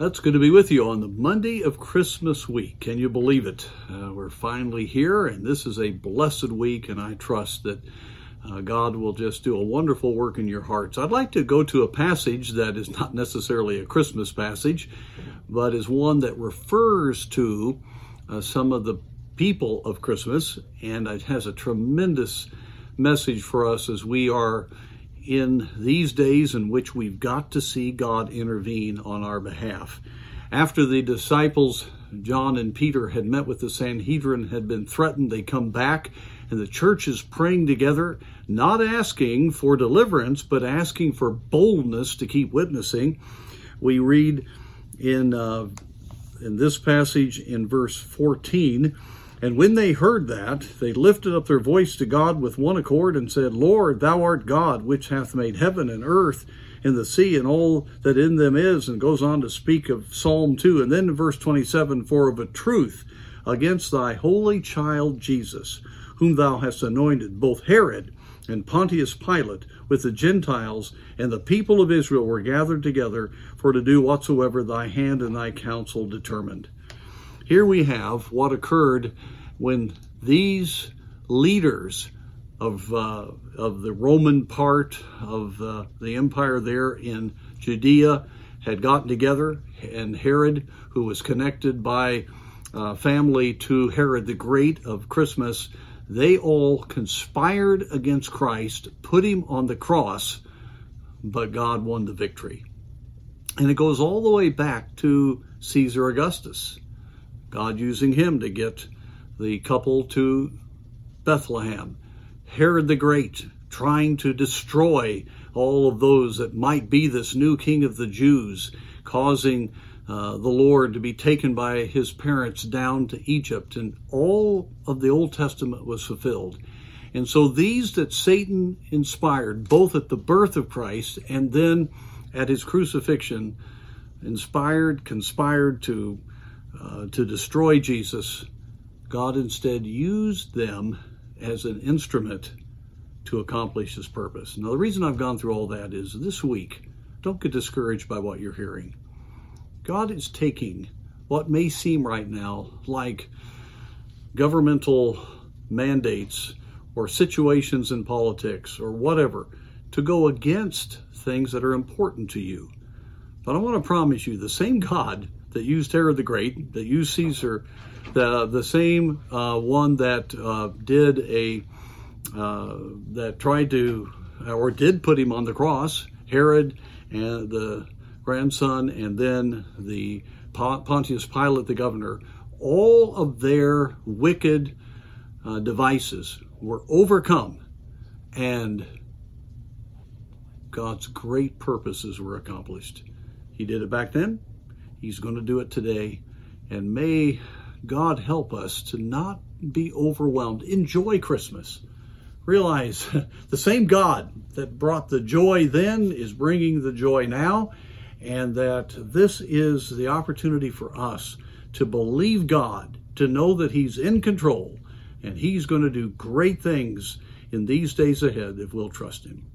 That's good to be with you on the Monday of Christmas week. Can you believe it? Uh, we're finally here, and this is a blessed week, and I trust that uh, God will just do a wonderful work in your hearts. I'd like to go to a passage that is not necessarily a Christmas passage, but is one that refers to uh, some of the people of Christmas, and it has a tremendous message for us as we are in these days in which we've got to see God intervene on our behalf. After the disciples, John and Peter, had met with the Sanhedrin, had been threatened, they come back, and the church is praying together, not asking for deliverance, but asking for boldness to keep witnessing. We read in, uh, in this passage in verse 14 and when they heard that, they lifted up their voice to God with one accord and said, Lord, thou art God, which hath made heaven and earth and the sea and all that in them is, and goes on to speak of Psalm 2. And then verse 27, For of a truth against thy holy child Jesus, whom thou hast anointed, both Herod and Pontius Pilate with the Gentiles and the people of Israel were gathered together for to do whatsoever thy hand and thy counsel determined. Here we have what occurred when these leaders of, uh, of the Roman part of uh, the empire there in Judea had gotten together, and Herod, who was connected by uh, family to Herod the Great of Christmas, they all conspired against Christ, put him on the cross, but God won the victory. And it goes all the way back to Caesar Augustus. God using him to get the couple to Bethlehem. Herod the Great trying to destroy all of those that might be this new king of the Jews, causing uh, the Lord to be taken by his parents down to Egypt. And all of the Old Testament was fulfilled. And so these that Satan inspired, both at the birth of Christ and then at his crucifixion, inspired, conspired to uh, to destroy Jesus, God instead used them as an instrument to accomplish his purpose. Now, the reason I've gone through all that is this week, don't get discouraged by what you're hearing. God is taking what may seem right now like governmental mandates or situations in politics or whatever to go against things that are important to you. But I want to promise you the same God that used Herod the Great, that used Caesar, the the same uh, one that uh, did a uh, that tried to or did put him on the cross, Herod and the grandson, and then the Pontius Pilate, the governor. All of their wicked uh, devices were overcome, and God's great purposes were accomplished. He did it back then. He's going to do it today. And may God help us to not be overwhelmed. Enjoy Christmas. Realize the same God that brought the joy then is bringing the joy now, and that this is the opportunity for us to believe God, to know that He's in control, and He's going to do great things in these days ahead if we'll trust Him.